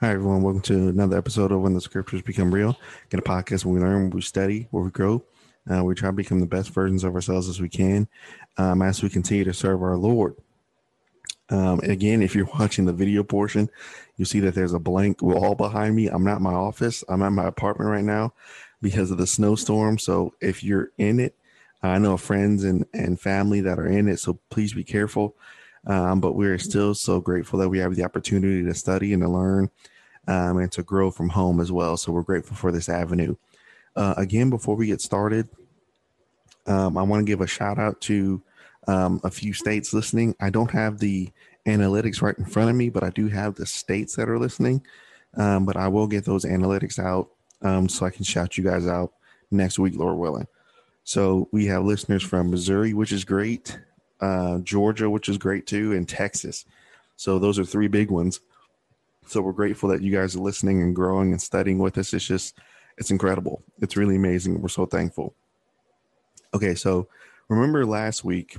Hi, everyone. Welcome to another episode of When the Scriptures Become Real. Get a podcast where we learn, we study, where we grow. Uh, we try to become the best versions of ourselves as we can um, as we continue to serve our Lord. Um, again, if you're watching the video portion, you see that there's a blank wall behind me. I'm not my office. I'm at my apartment right now because of the snowstorm. So if you're in it, I know friends and, and family that are in it. So please be careful. Um, but we're still so grateful that we have the opportunity to study and to learn um, and to grow from home as well. So we're grateful for this avenue. Uh, again, before we get started, um, I want to give a shout out to um, a few states listening. I don't have the analytics right in front of me, but I do have the states that are listening. Um, but I will get those analytics out um, so I can shout you guys out next week, Lord willing. So we have listeners from Missouri, which is great uh, Georgia, which is great too, and Texas. So those are three big ones. So we're grateful that you guys are listening and growing and studying with us. It's just, it's incredible. It's really amazing. We're so thankful. Okay, so remember last week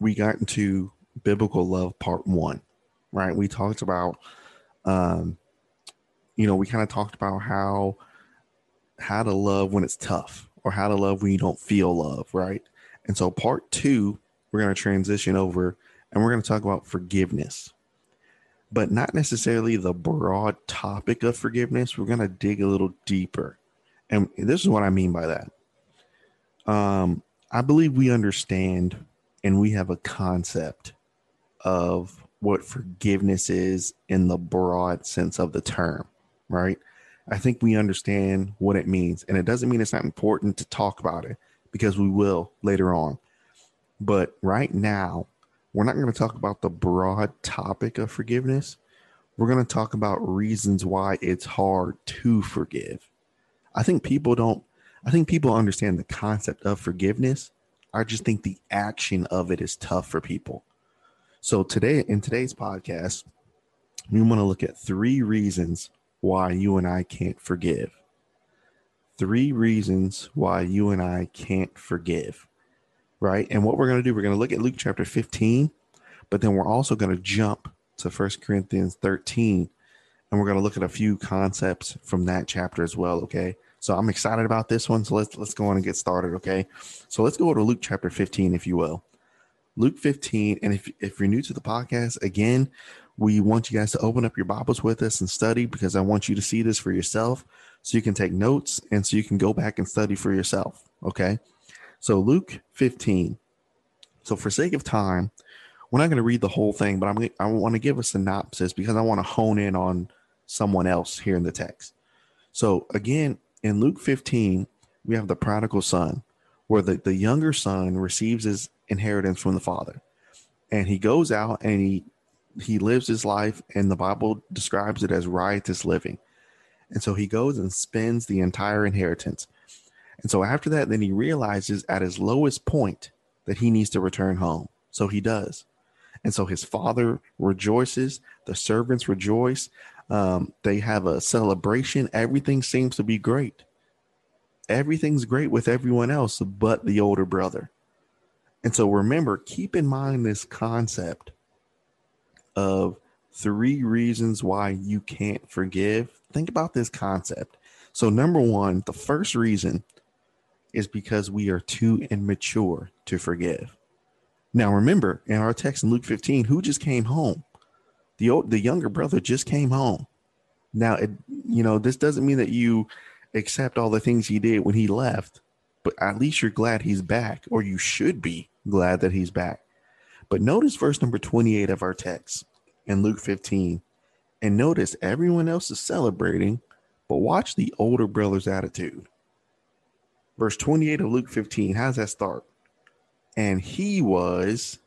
we got into biblical love part one, right? We talked about, um, you know, we kind of talked about how how to love when it's tough or how to love when you don't feel love, right? And so part two we're going to transition over and we're going to talk about forgiveness, but not necessarily the broad topic of forgiveness. We're going to dig a little deeper. And this is what I mean by that. Um, I believe we understand and we have a concept of what forgiveness is in the broad sense of the term, right? I think we understand what it means. And it doesn't mean it's not important to talk about it because we will later on. But right now, we're not going to talk about the broad topic of forgiveness. We're going to talk about reasons why it's hard to forgive. I think people don't, I think people understand the concept of forgiveness. I just think the action of it is tough for people. So today, in today's podcast, we want to look at three reasons why you and I can't forgive. Three reasons why you and I can't forgive right? And what we're going to do, we're going to look at Luke chapter 15, but then we're also going to jump to First Corinthians 13, and we're going to look at a few concepts from that chapter as well. Okay, so I'm excited about this one. So let's let's go on and get started. Okay, so let's go to Luke chapter 15, if you will. Luke 15, and if if you're new to the podcast, again, we want you guys to open up your Bibles with us and study because I want you to see this for yourself, so you can take notes and so you can go back and study for yourself. Okay. So Luke 15. So for sake of time, we're not going to read the whole thing, but I'm I want to give a synopsis because I want to hone in on someone else here in the text. So again, in Luke 15, we have the prodigal son, where the, the younger son receives his inheritance from the father. And he goes out and he he lives his life, and the Bible describes it as riotous living. And so he goes and spends the entire inheritance. And so after that, then he realizes at his lowest point that he needs to return home. So he does. And so his father rejoices, the servants rejoice. Um, they have a celebration. Everything seems to be great. Everything's great with everyone else but the older brother. And so remember, keep in mind this concept of three reasons why you can't forgive. Think about this concept. So, number one, the first reason is because we are too immature to forgive. Now, remember in our text in Luke 15, who just came home? The old, the younger brother just came home. Now, it, you know, this doesn't mean that you accept all the things he did when he left, but at least you're glad he's back, or you should be glad that he's back. But notice verse number 28 of our text in Luke 15, and notice everyone else is celebrating, but watch the older brother's attitude verse 28 of Luke 15. How does that start? And he was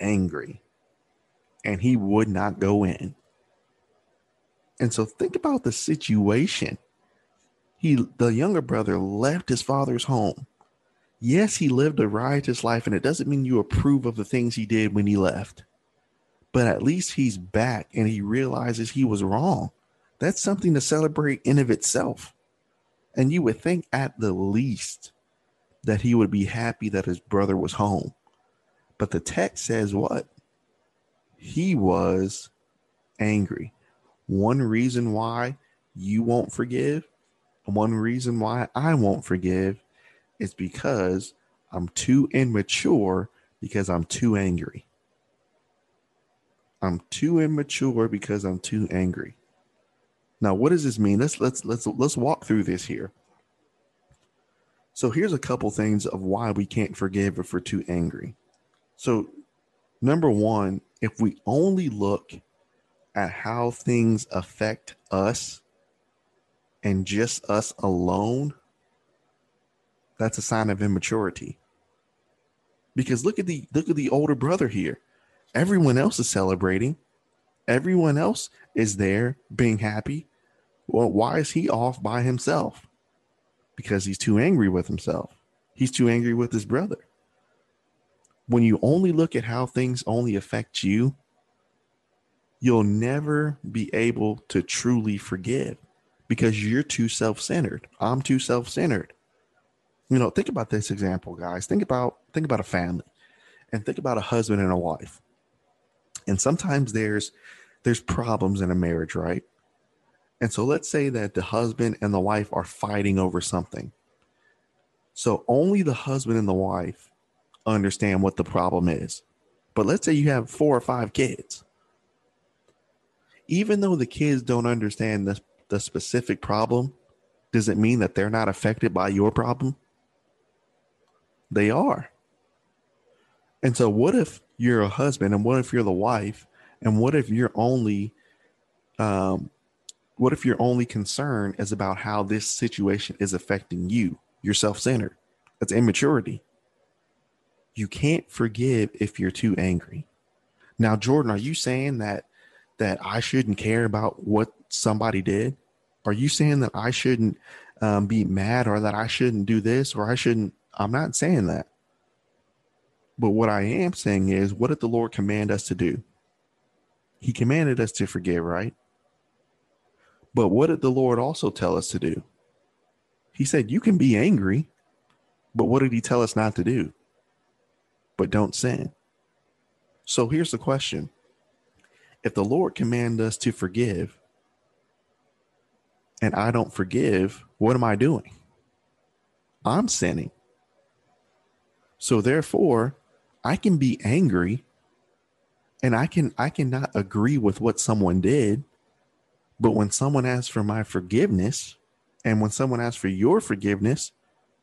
angry and he would not go in. And so think about the situation. He the younger brother left his father's home. Yes, he lived a riotous life, and it doesn't mean you approve of the things he did when he left. But at least he's back and he realizes he was wrong. That's something to celebrate in of itself. And you would think at the least that he would be happy that his brother was home. But the text says what? He was angry. one reason why you won't forgive, one reason why I won't forgive is because I'm too immature because I'm too angry. I'm too immature because I'm too angry. Now, what does this mean? Let's let's let's let's walk through this here. So here's a couple things of why we can't forgive if we're too angry. So number 1, if we only look at how things affect us and just us alone, that's a sign of immaturity. Because look at the look at the older brother here. Everyone else is celebrating. Everyone else is there being happy. Well, why is he off by himself? Because he's too angry with himself. He's too angry with his brother. When you only look at how things only affect you, you'll never be able to truly forgive because you're too self-centered. I'm too self-centered. You know, think about this example, guys. Think about think about a family and think about a husband and a wife. And sometimes there's there's problems in a marriage, right? And so let's say that the husband and the wife are fighting over something. So only the husband and the wife understand what the problem is. But let's say you have four or five kids. Even though the kids don't understand the, the specific problem, does it mean that they're not affected by your problem? They are. And so, what if you're a husband, and what if you're the wife, and what if you're only, um, what if your only concern is about how this situation is affecting you? You're self-centered. That's immaturity. You can't forgive if you're too angry. Now, Jordan, are you saying that that I shouldn't care about what somebody did? Are you saying that I shouldn't um, be mad or that I shouldn't do this or I shouldn't? I'm not saying that. But what I am saying is, what did the Lord command us to do? He commanded us to forgive, right? But what did the Lord also tell us to do? He said, You can be angry, but what did he tell us not to do? But don't sin. So here's the question If the Lord commanded us to forgive, and I don't forgive, what am I doing? I'm sinning. So therefore, I can be angry and I can I cannot agree with what someone did, but when someone asks for my forgiveness and when someone asks for your forgiveness,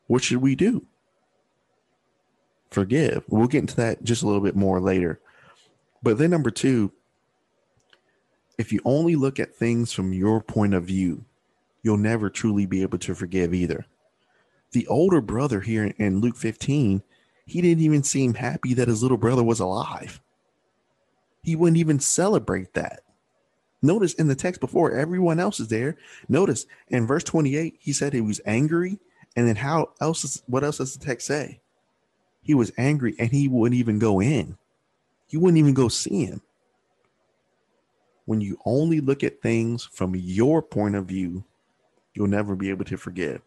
what should we do? Forgive. We'll get into that just a little bit more later. But then number 2, if you only look at things from your point of view, you'll never truly be able to forgive either. The older brother here in Luke 15 he didn't even seem happy that his little brother was alive. He wouldn't even celebrate that. Notice in the text before, everyone else is there. Notice in verse 28, he said he was angry. And then how else is what else does the text say? He was angry and he wouldn't even go in. He wouldn't even go see him. When you only look at things from your point of view, you'll never be able to forgive.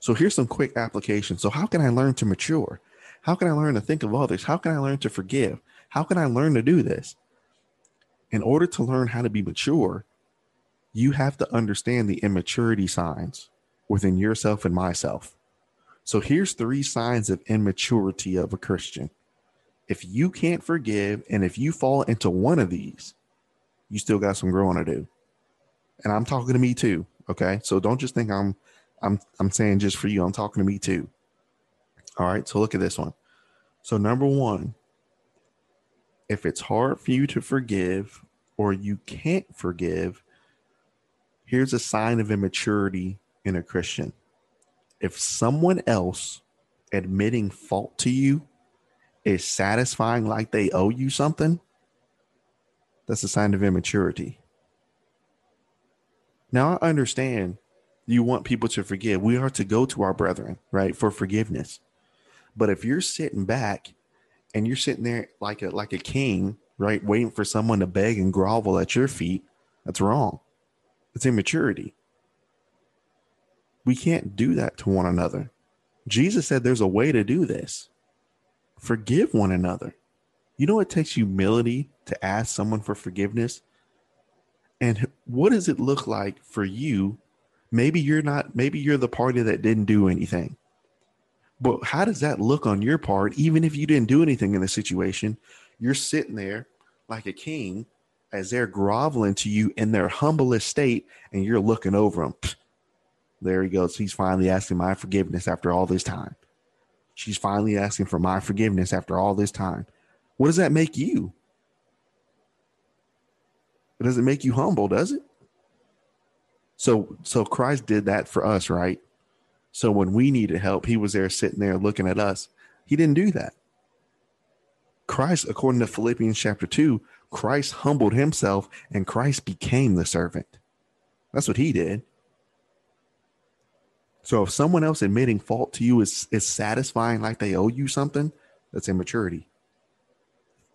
So here's some quick applications. So how can I learn to mature? How can I learn to think of others? How can I learn to forgive? How can I learn to do this? In order to learn how to be mature, you have to understand the immaturity signs within yourself and myself. So here's three signs of immaturity of a Christian. If you can't forgive and if you fall into one of these, you still got some growing to do. And I'm talking to me too, okay? So don't just think I'm I'm I'm saying just for you. I'm talking to me too. All right, so look at this one. So, number one, if it's hard for you to forgive or you can't forgive, here's a sign of immaturity in a Christian. If someone else admitting fault to you is satisfying like they owe you something, that's a sign of immaturity. Now, I understand you want people to forgive. We are to go to our brethren, right, for forgiveness. But if you're sitting back and you're sitting there like a like a king, right, waiting for someone to beg and grovel at your feet, that's wrong. It's immaturity. We can't do that to one another. Jesus said there's a way to do this. Forgive one another. You know it takes humility to ask someone for forgiveness? And what does it look like for you? Maybe you're not, maybe you're the party that didn't do anything. But how does that look on your part? Even if you didn't do anything in the situation, you're sitting there like a king as they're groveling to you in their humblest state, and you're looking over them. There he goes. He's finally asking my forgiveness after all this time. She's finally asking for my forgiveness after all this time. What does that make you? It doesn't make you humble, does it? So so Christ did that for us, right? So when we needed help, he was there sitting there looking at us. He didn't do that. Christ, according to Philippians chapter 2, Christ humbled himself and Christ became the servant. That's what he did. So if someone else admitting fault to you is, is satisfying like they owe you something, that's immaturity.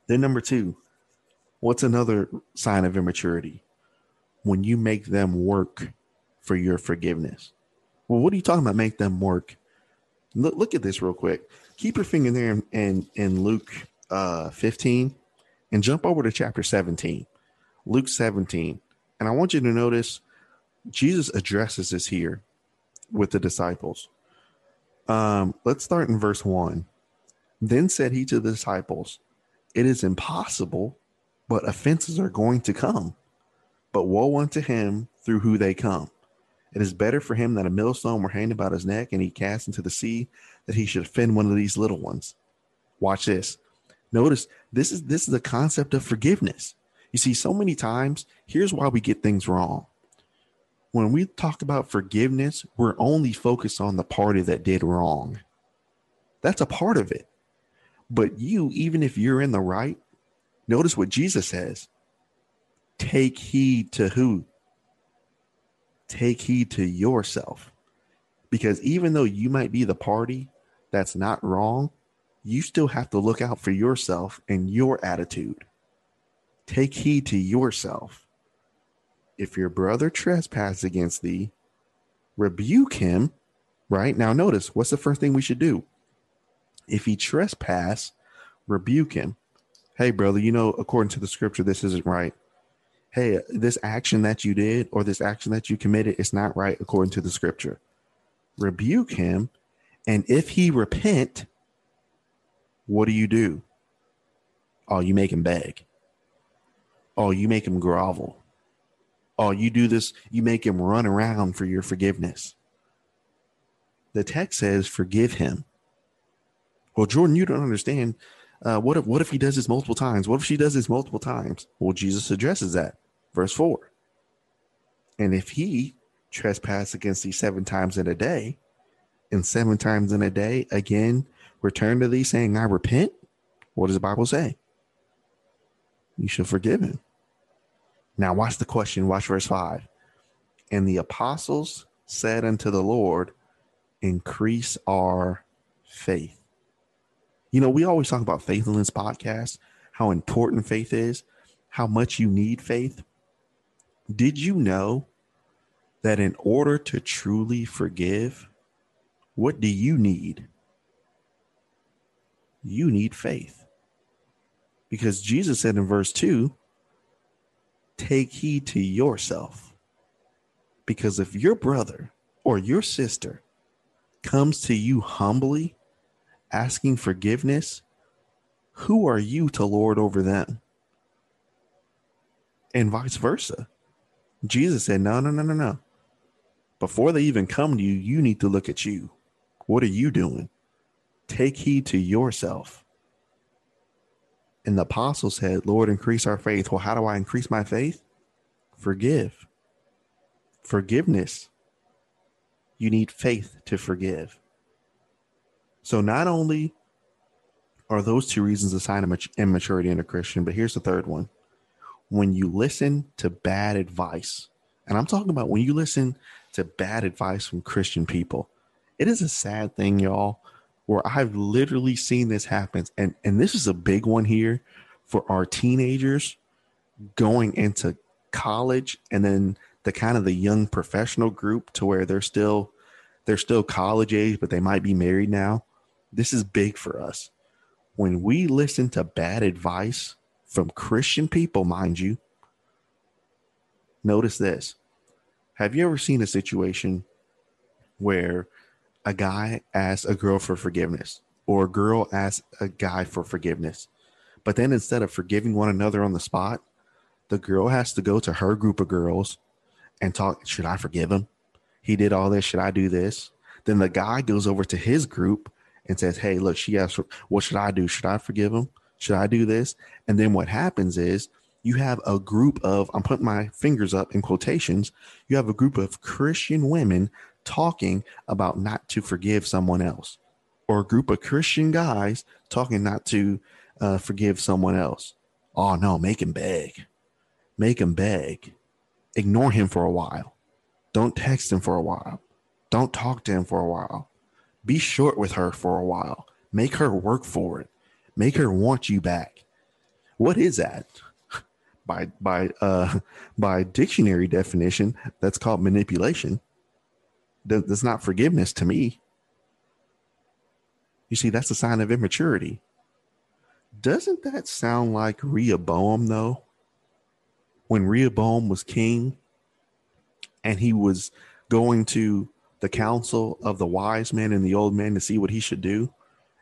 Then number two, what's another sign of immaturity? When you make them work for your forgiveness. Well, what are you talking about? Make them work. Look, look at this real quick. Keep your finger there in, in, in Luke uh, 15 and jump over to chapter 17. Luke 17. And I want you to notice Jesus addresses this here with the disciples. Um, let's start in verse 1. Then said he to the disciples, It is impossible, but offenses are going to come. But woe unto him through who they come. It is better for him that a millstone were hanged about his neck and he cast into the sea that he should offend one of these little ones. Watch this. Notice this is this is the concept of forgiveness. You see, so many times, here's why we get things wrong when we talk about forgiveness, we're only focused on the party that did wrong. That's a part of it. But you, even if you're in the right, notice what Jesus says take heed to who? Take heed to yourself. Because even though you might be the party that's not wrong, you still have to look out for yourself and your attitude. Take heed to yourself if your brother trespass against thee, rebuke him. Right now, notice what's the first thing we should do? If he trespass, rebuke him. Hey, brother, you know, according to the scripture, this isn't right. Hey, this action that you did or this action that you committed is not right according to the scripture. Rebuke him. And if he repent, what do you do? Oh, you make him beg. Oh, you make him grovel. Oh, you do this, you make him run around for your forgiveness. The text says, forgive him. Well, Jordan, you don't understand. Uh, what if what if he does this multiple times? What if she does this multiple times? Well, Jesus addresses that. Verse four. And if he trespass against thee seven times in a day, and seven times in a day again return to thee, saying, I repent, what does the Bible say? You shall forgive him. Now, watch the question. Watch verse 5. And the apostles said unto the Lord, Increase our faith. You know, we always talk about faith in this podcast, how important faith is, how much you need faith. Did you know that in order to truly forgive, what do you need? You need faith. Because Jesus said in verse 2 take heed to yourself. Because if your brother or your sister comes to you humbly, asking forgiveness, who are you to lord over them? And vice versa. Jesus said, No, no, no, no, no. Before they even come to you, you need to look at you. What are you doing? Take heed to yourself. And the apostle said, Lord, increase our faith. Well, how do I increase my faith? Forgive. Forgiveness. You need faith to forgive. So not only are those two reasons a sign of immaturity in a Christian, but here's the third one. When you listen to bad advice, and I'm talking about when you listen to bad advice from Christian people, it is a sad thing, y'all, where I've literally seen this happen. And, and this is a big one here for our teenagers going into college and then the kind of the young professional group to where they're still they're still college age but they might be married now this is big for us when we listen to bad advice from christian people mind you Notice this. Have you ever seen a situation where a guy asks a girl for forgiveness or a girl asks a guy for forgiveness? But then instead of forgiving one another on the spot, the girl has to go to her group of girls and talk, should I forgive him? He did all this. Should I do this? Then the guy goes over to his group and says, Hey, look, she asked, what should I do? Should I forgive him? Should I do this? And then what happens is you have a group of, I'm putting my fingers up in quotations, you have a group of Christian women talking about not to forgive someone else, or a group of Christian guys talking not to uh, forgive someone else. Oh, no, make him beg. Make him beg. Ignore him for a while. Don't text him for a while. Don't talk to him for a while. Be short with her for a while. Make her work for it. Make her want you back. What is that? by by uh by dictionary definition that's called manipulation. That, that's not forgiveness to me. You see that's a sign of immaturity. Doesn't that sound like rehoboam though? When rehoboam was king and he was going to the council of the wise men and the old men to see what he should do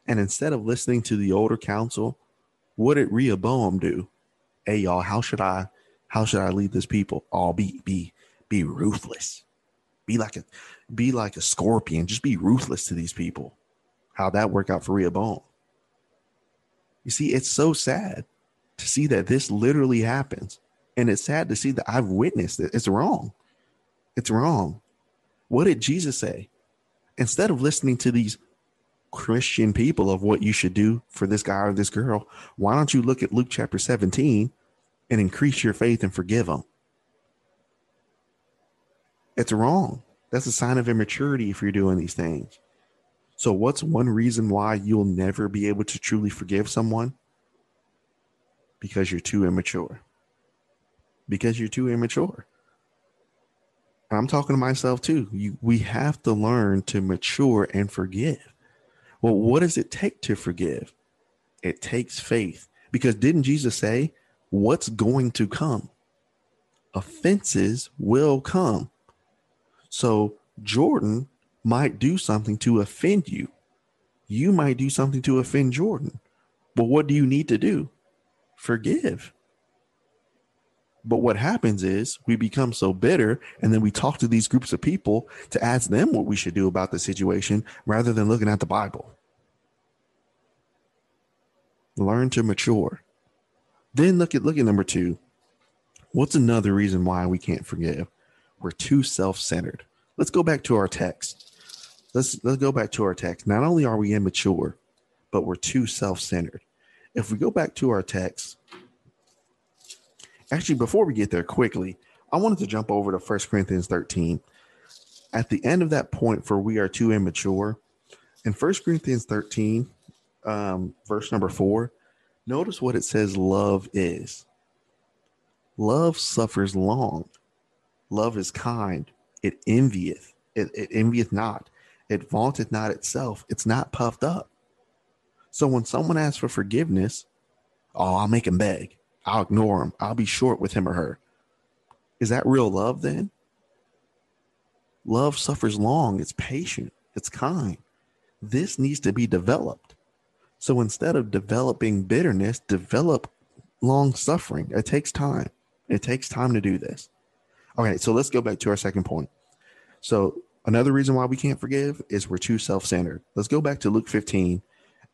and instead of listening to the older counsel what did rehoboam do hey y'all, how should I how should I lead this people? All oh, be be be ruthless. Be like a be like a scorpion. Just be ruthless to these people. How'd that work out for Rehoboam? You see, it's so sad to see that this literally happens. And it's sad to see that I've witnessed it. It's wrong. It's wrong. What did Jesus say? Instead of listening to these Christian people of what you should do for this guy or this girl, why don't you look at Luke chapter 17 and increase your faith and forgive them? It's wrong. That's a sign of immaturity if you're doing these things. So, what's one reason why you'll never be able to truly forgive someone? Because you're too immature. Because you're too immature. And I'm talking to myself too. You, we have to learn to mature and forgive. Well, what does it take to forgive? It takes faith. Because didn't Jesus say, What's going to come? Offenses will come. So Jordan might do something to offend you. You might do something to offend Jordan. But what do you need to do? Forgive. But what happens is we become so bitter, and then we talk to these groups of people to ask them what we should do about the situation rather than looking at the Bible. Learn to mature. Then look at look at number two. What's another reason why we can't forgive? We're too self-centered. Let's go back to our text. Let's let's go back to our text. Not only are we immature, but we're too self-centered. If we go back to our text, Actually, before we get there quickly, I wanted to jump over to 1 Corinthians 13. At the end of that point, for we are too immature, in 1 Corinthians 13, um, verse number four, notice what it says love is. Love suffers long. Love is kind. It envieth. It, it envieth not. It vaunteth not itself. It's not puffed up. So when someone asks for forgiveness, oh, I'll make him beg. I'll ignore him. I'll be short with him or her. Is that real love then? Love suffers long, it's patient, it's kind. This needs to be developed. So instead of developing bitterness, develop long suffering. It takes time. It takes time to do this. Right, so let's go back to our second point. So another reason why we can't forgive is we're too self-centered. Let's go back to Luke 15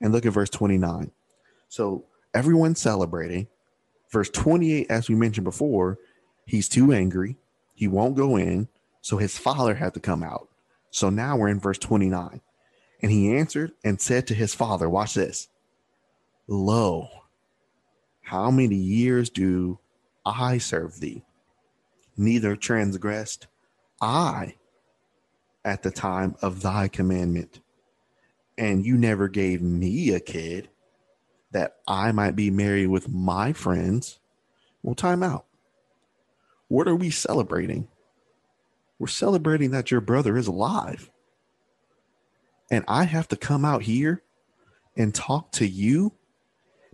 and look at verse 29. So everyone's celebrating Verse 28, as we mentioned before, he's too angry. He won't go in. So his father had to come out. So now we're in verse 29. And he answered and said to his father, Watch this. Lo, how many years do I serve thee? Neither transgressed I at the time of thy commandment. And you never gave me a kid that I might be married with my friends. Well, time out. What are we celebrating? We're celebrating that your brother is alive. And I have to come out here and talk to you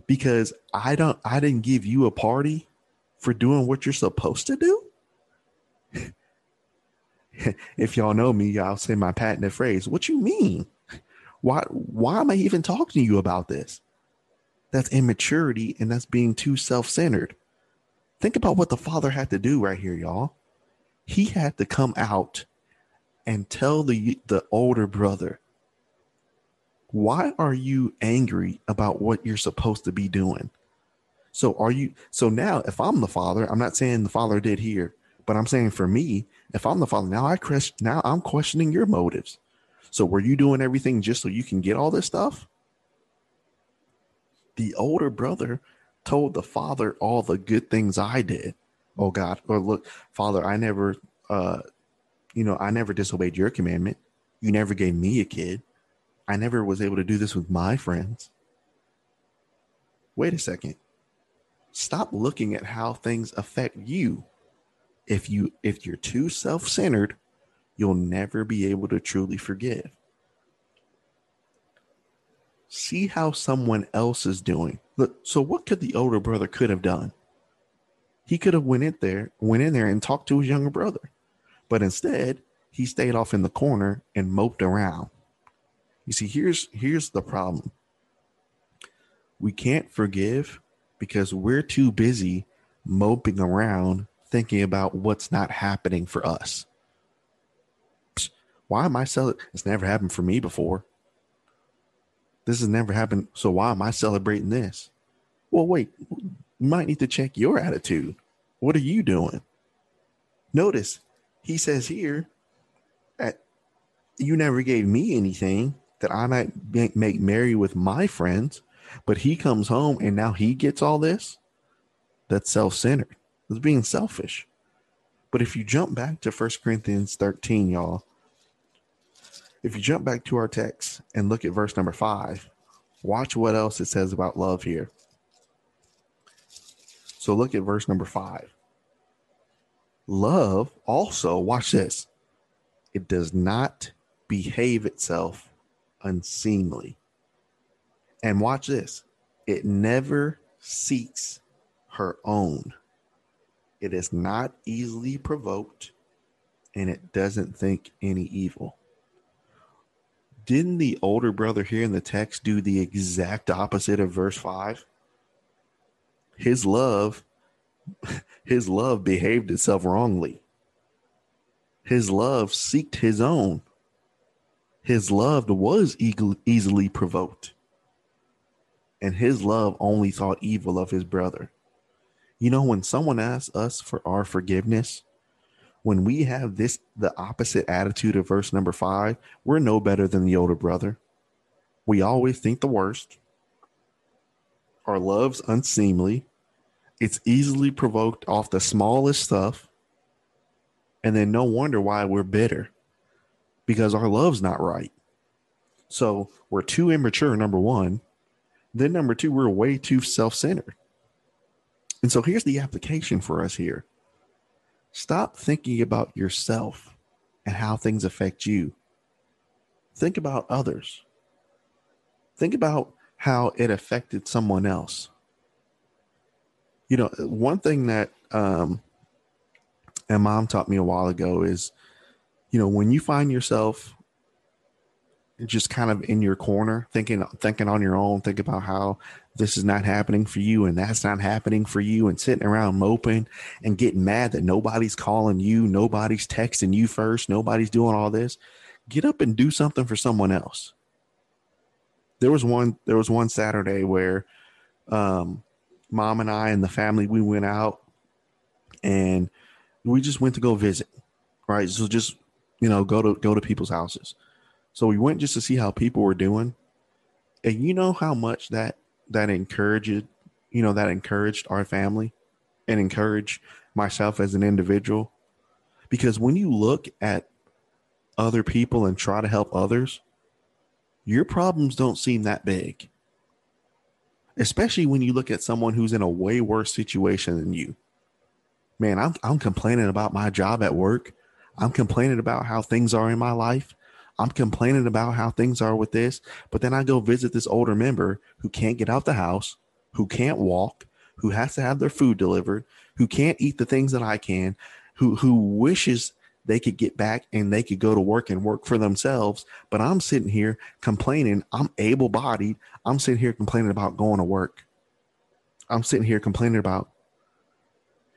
because I don't I didn't give you a party for doing what you're supposed to do? if y'all know me, I'll say my patented phrase. What you mean? Why why am I even talking to you about this? That's immaturity and that's being too self-centered. Think about what the father had to do right here, y'all. He had to come out and tell the the older brother, "Why are you angry about what you're supposed to be doing?" So are you so now if I'm the father, I'm not saying the father did here, but I'm saying for me, if I'm the father, now I question now I'm questioning your motives. So were you doing everything just so you can get all this stuff? The older brother told the father all the good things I did. Oh God, or look, Father, I never uh you know, I never disobeyed your commandment. You never gave me a kid. I never was able to do this with my friends. Wait a second stop looking at how things affect you if you if you're too self-centered you'll never be able to truly forgive see how someone else is doing look so what could the older brother could have done he could have went in there went in there and talked to his younger brother but instead he stayed off in the corner and moped around you see here's here's the problem we can't forgive because we're too busy moping around thinking about what's not happening for us. Why am I celebrating? It's never happened for me before. This has never happened. So why am I celebrating this? Well, wait, you might need to check your attitude. What are you doing? Notice he says here, at, you never gave me anything that I might make, merry with my friends. But he comes home and now he gets all this. That's self centered. It's being selfish. But if you jump back to 1 Corinthians 13, y'all, if you jump back to our text and look at verse number five, watch what else it says about love here. So look at verse number five. Love also, watch this, it does not behave itself unseemly. And watch this it never seeks her own. It is not easily provoked and it doesn't think any evil. Didn't the older brother here in the text do the exact opposite of verse 5? His love his love behaved itself wrongly. His love seeked his own. His love was easily provoked and his love only thought evil of his brother. You know, when someone asks us for our forgiveness, when we have this, the opposite attitude of verse number five, we're no better than the older brother. We always think the worst. Our love's unseemly. It's easily provoked off the smallest stuff. And then no wonder why we're bitter because our love's not right. So we're too immature, number one. Then number two, we're way too self-centered. And so here's the application for us here. Stop thinking about yourself and how things affect you. Think about others. Think about how it affected someone else. You know, one thing that um, and mom taught me a while ago is, you know, when you find yourself just kind of in your corner thinking thinking on your own think about how this is not happening for you and that's not happening for you and sitting around moping and getting mad that nobody's calling you nobody's texting you first nobody's doing all this get up and do something for someone else. There was one there was one saturday where um, mom and i and the family we went out and we just went to go visit right? So just you know go to go to people's houses. So we went just to see how people were doing. And you know how much that that encouraged, you know, that encouraged our family and encouraged myself as an individual. Because when you look at other people and try to help others, your problems don't seem that big. Especially when you look at someone who's in a way worse situation than you. Man, I'm I'm complaining about my job at work. I'm complaining about how things are in my life. I'm complaining about how things are with this, but then I go visit this older member who can't get out the house, who can't walk, who has to have their food delivered, who can't eat the things that I can, who who wishes they could get back and they could go to work and work for themselves. But I'm sitting here complaining. I'm able bodied. I'm sitting here complaining about going to work. I'm sitting here complaining about.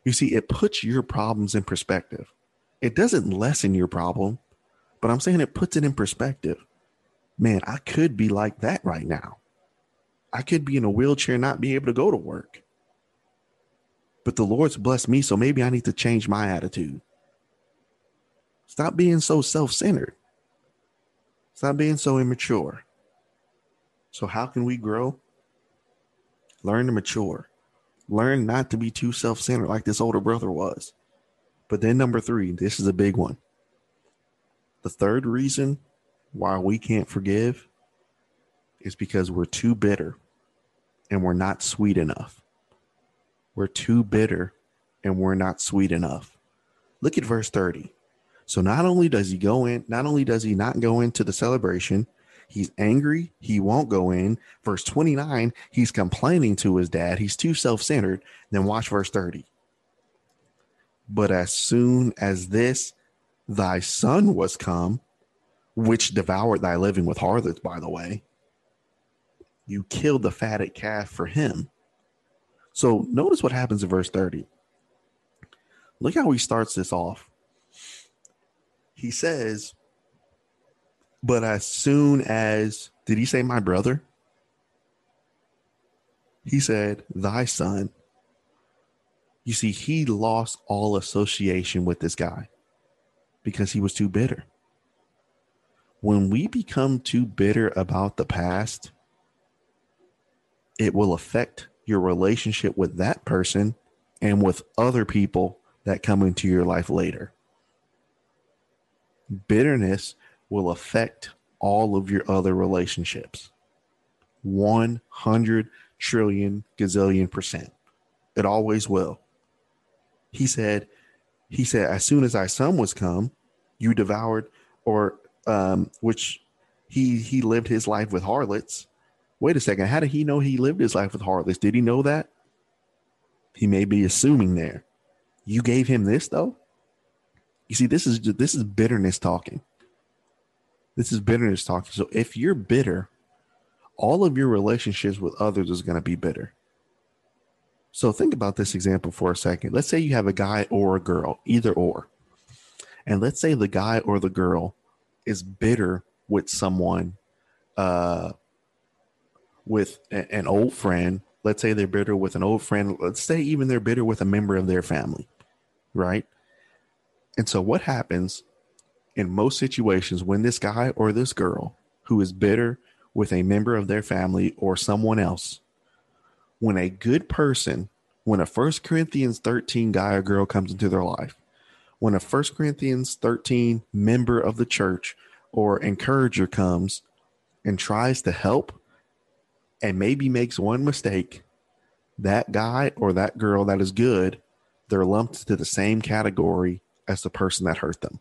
You see, it puts your problems in perspective. It doesn't lessen your problem, but I'm saying it puts it in perspective. Man, I could be like that right now. I could be in a wheelchair, not be able to go to work. But the Lord's blessed me, so maybe I need to change my attitude. Stop being so self centered. Stop being so immature. So, how can we grow? Learn to mature. Learn not to be too self centered like this older brother was. But then, number three, this is a big one. The third reason why we can't forgive is because we're too bitter and we're not sweet enough. We're too bitter and we're not sweet enough. Look at verse 30. So not only does he go in, not only does he not go into the celebration, he's angry, he won't go in. Verse 29, he's complaining to his dad, he's too self-centered. Then watch verse 30. But as soon as this thy son was come, which devoured thy living with harlots, by the way, you killed the fatted calf for him. So notice what happens in verse 30. Look how he starts this off he says, but as soon as, did he say my brother? He said, thy son. You see, he lost all association with this guy because he was too bitter. When we become too bitter about the past, it will affect your relationship with that person and with other people that come into your life later. Bitterness will affect all of your other relationships. 100 trillion gazillion percent. It always will. He said he said as soon as thy son was come you devoured or um which he he lived his life with harlots wait a second how did he know he lived his life with harlots did he know that he may be assuming there you gave him this though you see, this is this is bitterness talking. This is bitterness talking. So if you're bitter, all of your relationships with others is going to be bitter. So think about this example for a second. Let's say you have a guy or a girl, either or. And let's say the guy or the girl is bitter with someone, uh, with a, an old friend. Let's say they're bitter with an old friend. Let's say even they're bitter with a member of their family, right? And so, what happens in most situations when this guy or this girl who is bitter with a member of their family or someone else, when a good person, when a First Corinthians 13 guy or girl comes into their life, when a First Corinthians 13 member of the church or encourager comes and tries to help and maybe makes one mistake, that guy or that girl that is good, they're lumped to the same category as the person that hurt them.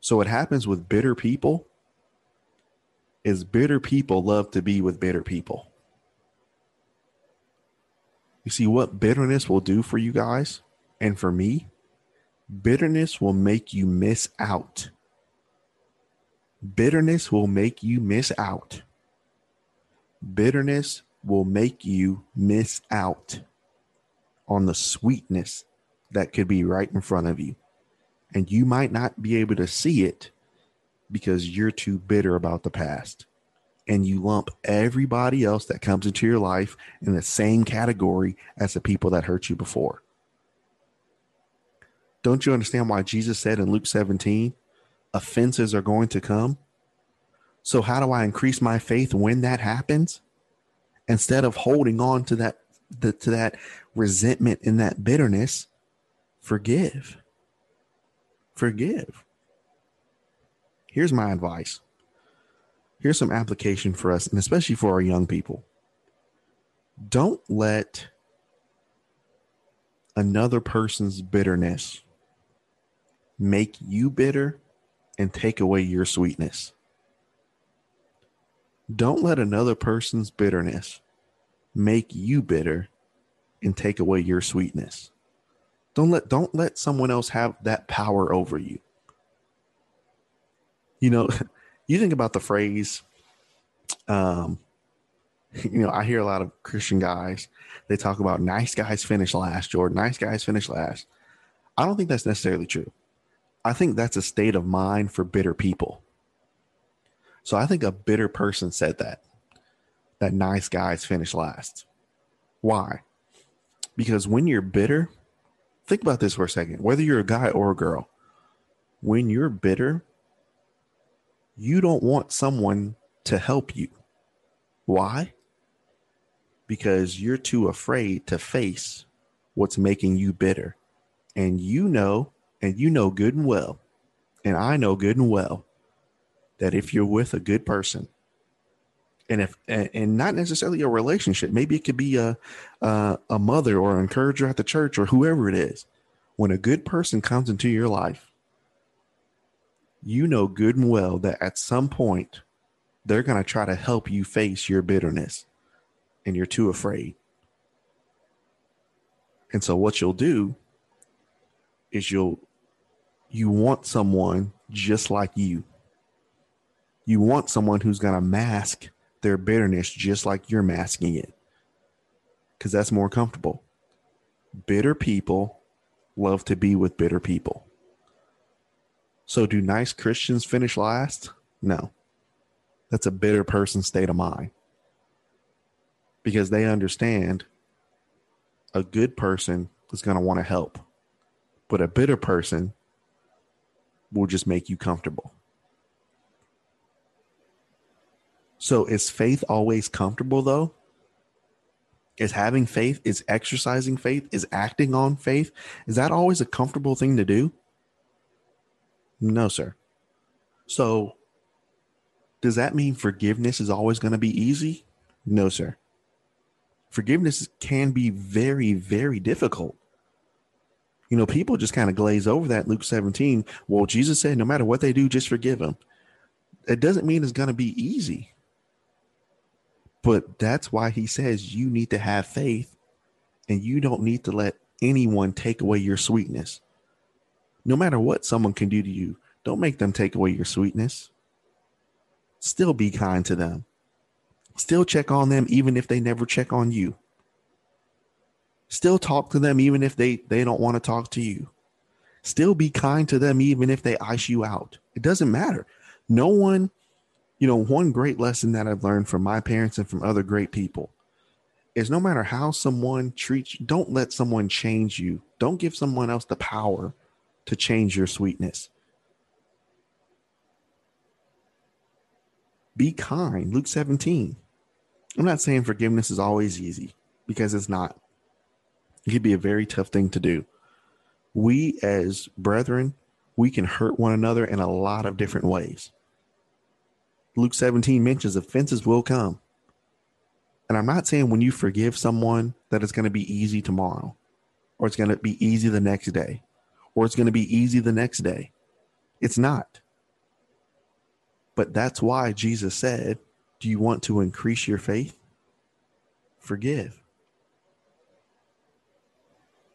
So what happens with bitter people is bitter people love to be with bitter people. You see what bitterness will do for you guys and for me? Bitterness will make you miss out. Bitterness will make you miss out. Bitterness will make you miss out on the sweetness that could be right in front of you. And you might not be able to see it because you're too bitter about the past. And you lump everybody else that comes into your life in the same category as the people that hurt you before. Don't you understand why Jesus said in Luke 17, offenses are going to come? So, how do I increase my faith when that happens? Instead of holding on to that, the, to that resentment and that bitterness, forgive. Forgive. Here's my advice. Here's some application for us, and especially for our young people. Don't let another person's bitterness make you bitter and take away your sweetness. Don't let another person's bitterness make you bitter and take away your sweetness. Don't let don't let someone else have that power over you. You know, you think about the phrase um you know, I hear a lot of Christian guys, they talk about nice guys finish last, Jordan. Nice guys finish last. I don't think that's necessarily true. I think that's a state of mind for bitter people. So I think a bitter person said that, that nice guys finish last. Why? Because when you're bitter, think about this for a second, whether you're a guy or a girl, when you're bitter, you don't want someone to help you. Why? Because you're too afraid to face what's making you bitter. And you know, and you know good and well, and I know good and well that if you're with a good person, and if and, not necessarily a relationship, maybe it could be a, a a mother or an encourager at the church or whoever it is. When a good person comes into your life, you know good and well that at some point they're going to try to help you face your bitterness and you're too afraid. And so what you'll do is you'll you want someone just like you. You want someone who's going to mask their bitterness just like you're masking it. Cuz that's more comfortable. Bitter people love to be with bitter people. So do nice Christians finish last? No. That's a bitter person's state of mind. Because they understand a good person is going to want to help. But a bitter person will just make you comfortable. So is faith always comfortable though? Is having faith, is exercising faith, is acting on faith, is that always a comfortable thing to do? No, sir. So does that mean forgiveness is always going to be easy? No, sir. Forgiveness can be very, very difficult. You know, people just kind of glaze over that Luke 17. Well, Jesus said, no matter what they do, just forgive them. It doesn't mean it's going to be easy. But that's why he says you need to have faith and you don't need to let anyone take away your sweetness. No matter what someone can do to you, don't make them take away your sweetness. Still be kind to them. Still check on them even if they never check on you. Still talk to them even if they, they don't want to talk to you. Still be kind to them even if they ice you out. It doesn't matter. No one, you know, one great lesson that I've learned from my parents and from other great people is no matter how someone treats you, don't let someone change you. Don't give someone else the power to change your sweetness. Be kind. Luke 17. I'm not saying forgiveness is always easy because it's not. It can be a very tough thing to do. We, as brethren, we can hurt one another in a lot of different ways. Luke 17 mentions offenses will come. And I'm not saying when you forgive someone that it's going to be easy tomorrow, or it's going to be easy the next day, or it's going to be easy the next day. It's not. But that's why Jesus said, Do you want to increase your faith? Forgive.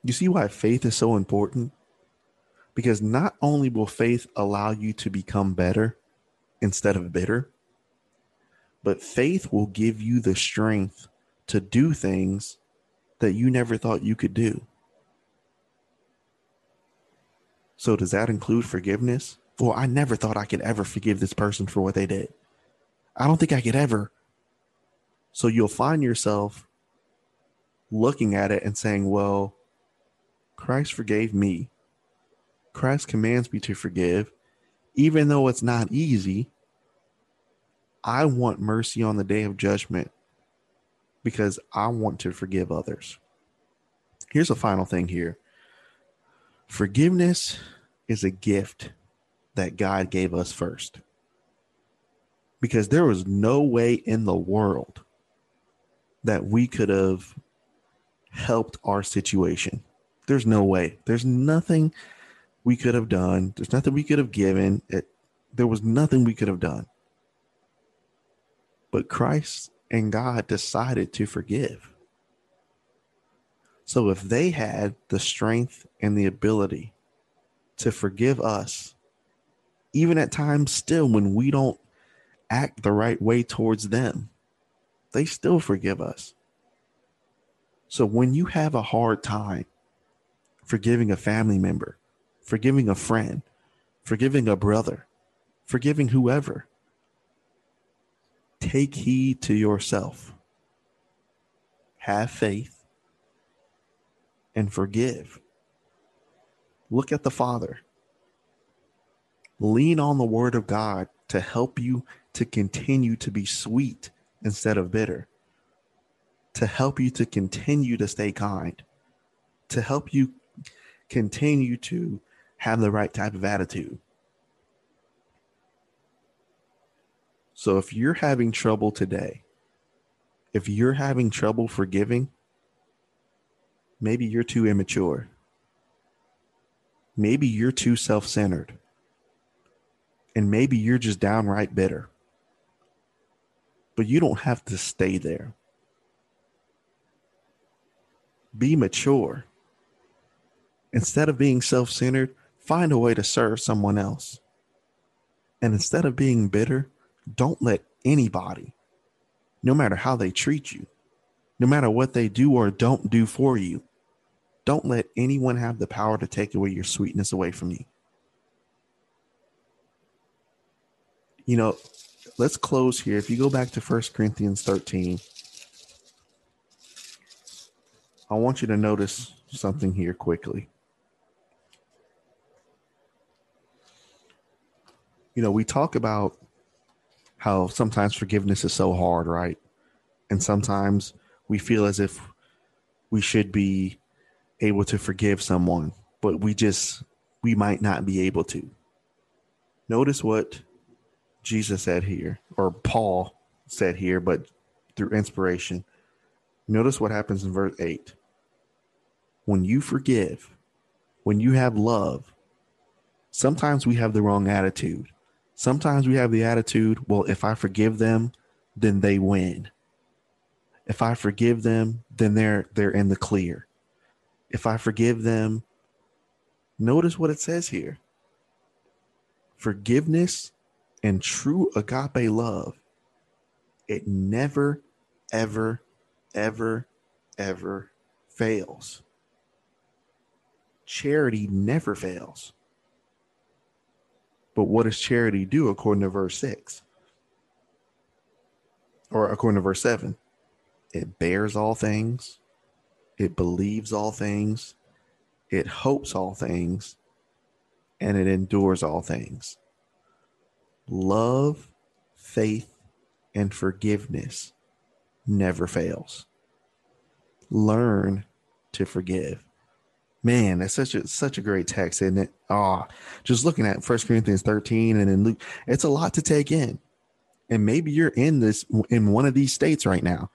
You see why faith is so important? Because not only will faith allow you to become better instead of bitter, but faith will give you the strength to do things that you never thought you could do. So, does that include forgiveness? Well, I never thought I could ever forgive this person for what they did. I don't think I could ever. So, you'll find yourself looking at it and saying, well, Christ forgave me. Christ commands me to forgive. Even though it's not easy, I want mercy on the day of judgment because I want to forgive others. Here's a final thing here forgiveness is a gift that God gave us first. Because there was no way in the world that we could have helped our situation. There's no way. There's nothing we could have done. There's nothing we could have given. It, there was nothing we could have done. But Christ and God decided to forgive. So if they had the strength and the ability to forgive us, even at times still when we don't act the right way towards them, they still forgive us. So when you have a hard time forgiving a family member, forgiving a friend, forgiving a brother, forgiving whoever, take heed to yourself. Have faith and forgive. Look at the Father. Lean on the Word of God to help you to continue to be sweet instead of bitter, to help you to continue to stay kind, to help you continue to have the right type of attitude. So if you're having trouble today, if you're having trouble forgiving, maybe you're too immature. Maybe you're too self centered. And maybe you're just downright bitter. But you don't have to stay there. Be mature. Instead of being self centered, find a way to serve someone else. And instead of being bitter, don't let anybody, no matter how they treat you, no matter what they do or don't do for you, don't let anyone have the power to take away your sweetness away from you. You know, let's close here. If you go back to First Corinthians 13, I want you to notice something here quickly. You know, we talk about how sometimes forgiveness is so hard, right? And sometimes we feel as if we should be able to forgive someone, but we just, we might not be able to. Notice what Jesus said here, or Paul said here, but through inspiration. Notice what happens in verse 8. When you forgive, when you have love, sometimes we have the wrong attitude. Sometimes we have the attitude, well, if I forgive them, then they win. If I forgive them, then they're they're in the clear. If I forgive them, notice what it says here. Forgiveness and true agape love, it never, ever, ever, ever fails. Charity never fails. But what does charity do according to verse 6? Or according to verse 7? It bears all things, it believes all things, it hopes all things, and it endures all things. Love, faith, and forgiveness never fails. Learn to forgive. Man, that's such a such a great text, isn't it? Ah, oh, just looking at First Corinthians 13 and then Luke, it's a lot to take in. And maybe you're in this in one of these states right now.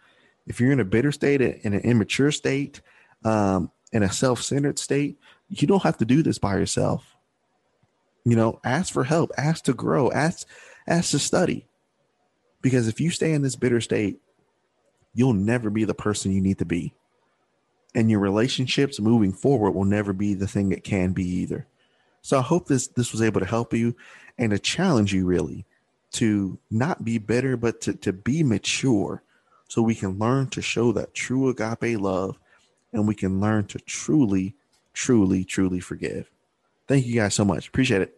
If you're in a bitter state, in an immature state, um, in a self-centered state, you don't have to do this by yourself. You know, ask for help, ask to grow, ask ask to study. Because if you stay in this bitter state, you'll never be the person you need to be and your relationships moving forward will never be the thing it can be either. So I hope this this was able to help you and to challenge you really to not be bitter, but to, to be mature so we can learn to show that true agape love and we can learn to truly, truly, truly forgive. Thank you guys so much. Appreciate it.